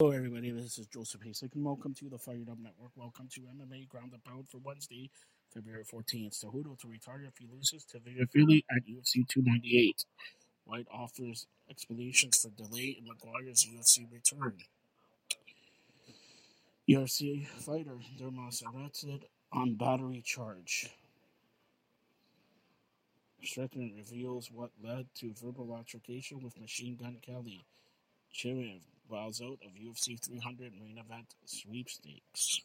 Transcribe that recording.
Hello, everybody. This is Joseph Hasek, and welcome to the Fired Up Network. Welcome to MMA Ground and Pound for Wednesday, February 14th. Cejudo to retire if he loses to Dvalishvili at UFC 298. White offers explanations for delay in McGregor's UFC return. UFC fighter Dermos arrested on battery charge. Strickland reveals what led to verbal altercation with Machine Gun Kelly. Chimaev out of UFC 300 main event sweepstakes.